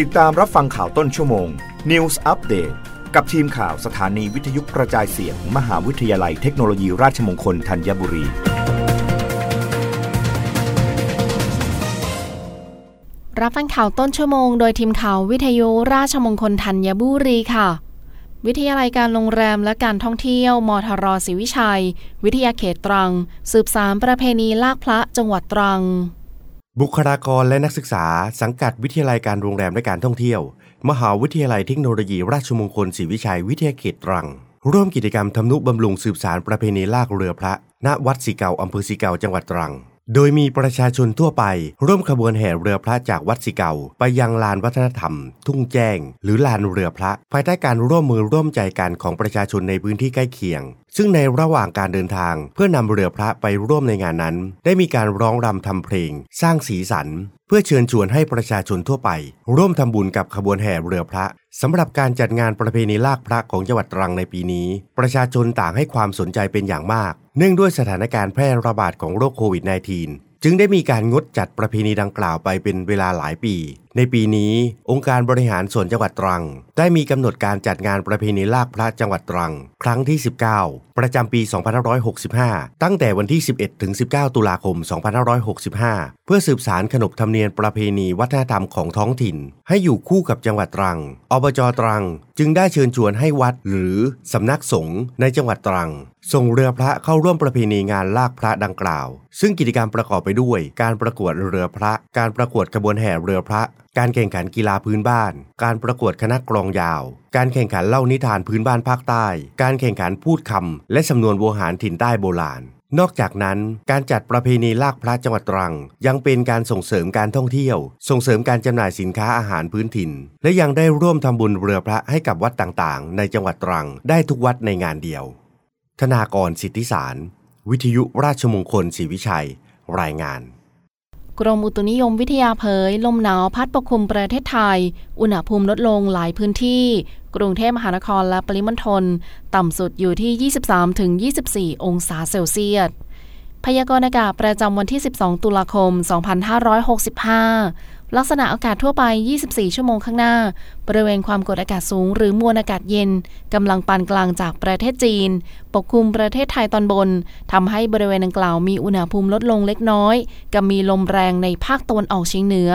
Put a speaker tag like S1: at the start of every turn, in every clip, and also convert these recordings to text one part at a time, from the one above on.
S1: ติดตามรับฟังข่าวต้นชั่วโมง News Update กับทีมข่าวสถานีวิทยุกระจายเสียงมมหาวิทยาลัยเทคโนโลยีราชมงคลธัญบุรี
S2: รับฟังข่าวต้นชั่วโมง โดยทีมข่าววิทยุราชมงคลธัญบุรีค่ะ วิทยาลัยการโรงแรมและการท่องเที่ยว มทรศรีวิชัย วิทยาเขตตรัง สืบสารประเพณีลากพระจังหวัดตรัง
S3: บุคลากรและนักศึกษา สังกัดวิทยาลัยการโรงแรมและการท่องเที่ยว มหาวิทยาลัยเทคโนโลยี ราชมงคลศรีวิชัยวิทยาเขตตรัง ร่วมกิจกรรมทำนุบำรุงสืบสารประเพณีลากเรือพระ ณวัดสีเกาอำเภอสีเกาจังหวัดตรัง โดยมีประชาชนทั่วไป ร่วมขบวนแห่เรือพระจากวัดสิเกาไปยังลานวัฒนธรรม ทุ่งแจ้ง หรือลานเรือพระ ภายใต้การร่วมมือร่วมใจกันของประชาชนในพื้นที่ใกล้เคียง ซึ่งในระหว่างการเดินทางเพื่อนำเรือพระไปร่วมในงานนั้น ได้มีการร้องรำทำเพลง สร้างสีสัน พื่อเชิญชวนให้ประชาชนทั่วไป ร่วมทำบุญกับขบวนแห่เรือพระสำหรับการจัดงานประเพณีลากพระของจังหวัดตรังในปีนี้ ประชาชนต่างให้ความสนใจเป็นอย่างมาก เนื่องด้วยสถานการณ์แพร่ระบาดของโรคโควิด -19 จึงได้มีการงดจัดประเพณีดังกล่าวไปเป็นเวลาหลายปี ในปีนี้องค์การบริหารส่วนจังหวัดตรัง ได้มีกำหนดการจัดงานประเพณีลากพระจังหวัดตรัง ครั้งที่ 19 ประจำปี 2565 ตั้งแต่วันที่ 11 ถึง 19 ตุลาคม 2565 เพื่อสืบสารขนบธรรมเนียมประเพณีวัฒนธรรมของท้องถิ่น ให้อยู่คู่กับจังหวัดตรัง อบจตรัง จึงได้เชิญชวนให้วัดหรือสำนักสงฆ์ในจังหวัดตรังส่งเรือพระเข้าร่วมประเพณีงานลากพระดังกล่าว ซึ่งกิจกรรมประกอบไปด้วย การประกวดเรือพระ การประกวดขบวนแห่เรือพระ การแข่งขันกีฬาพื้นบ้าน การประกวดคณะกลองยาว การแข่งขันเล่านิทานพื้นบ้านภาคใต้ การแข่งขันพูดคำและสำนวนโวหารถิ่นใต้โบราณนอกจากนั้น การจัดประเพณีลากพระจังหวัดตรัง ยังเป็นการส่งเสริมการท่องเที่ยว ส่งเสริมการจำหน่ายสินค้าอาหารพื้นถิ่น และยังได้ร่วมทำบุญเรือพระให้กับวัดต่างๆ ในจังหวัดตรังได้ทุกวัดในงานเดียว ธนากรสิทธิสาร วิทยุราชมงคลศรีวิชัย รายงาน
S2: กรมอุตุนิยมวิทยาเผย ลมหนาวพัดปกคลุมประเทศไทย อุณหภูมิลดลงหลายพื้นที่ กรุงเทพมหานครและปริมณฑลต่ำสุดอยู่ที่ 23-24 องศาเซลเซียส พยากรณ์อากาศประจำวันที่ 12 ตุลาคม 2565 ลักษณะอากาศทั่วไป 24 ชั่วโมงข้างหน้า บริเวณความกดอากาศสูง หรือมวลอากาศเย็นกำลังปานกลางจากประเทศจีน ปกคลุมประเทศไทยตอนบนทำให้บริเวณดังกล่าวมีอุณหภูมิลดลงเล็กน้อย กับมีลมแรงในภาคตะวันออกเฉียงเหนือ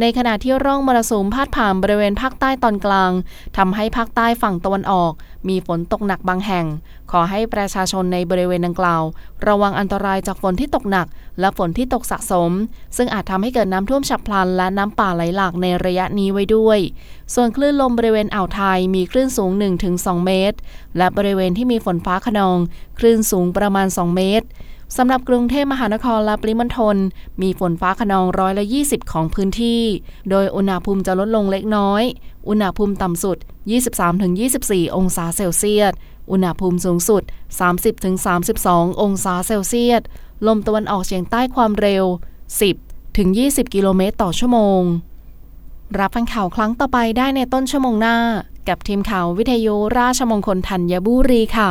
S2: ในขณะที่ร่องมรสุมพาดผ่านบริเวณภาคใต้ตอนกลางทำให้ภาคใต้ฝั่งตะวันออก มีฝนตกหนักบางแห่ง ขอให้ประชาชนในบริเวณดังกล่าว ระวังอันตรายจากฝนที่ตกหนัก และฝนที่ตกสะสม ซึ่งอาจทำให้เกิดน้ำท่วมฉับพลัน และน้ำป่าไหลหลากในระยะนี้ไว้ด้วย ส่วนคลื่นลมบริเวณอ่าวไทยมีคลื่นสูง 1-2 เมตร และบริเวณที่มีฝนฟ้าขนอง คลื่นสูงประมาณ 2 เมตร สำหรับกรุงเทพมหานครและปริมณฑลมีฝนฟ้าขนองร้อยละ 20 ของพื้นที่ โดยอุณหภูมิจะลดลงเล็กน้อย อุณหภูมิต่ำสุด 23-24 องศาเซลเซียส อุณหภูมิสูงสุด 30-32 องศาเซลเซียส ลมตะวันออกเฉียงใต้ความเร็ว 10-20 กิโลเมตรต่อชั่วโมง รับฟังข่าวครั้งต่อไปได้ในต้นชั่วโมงหน้า กับทีมข่าววิทยุราชมงคลธัญบุรีค่ะ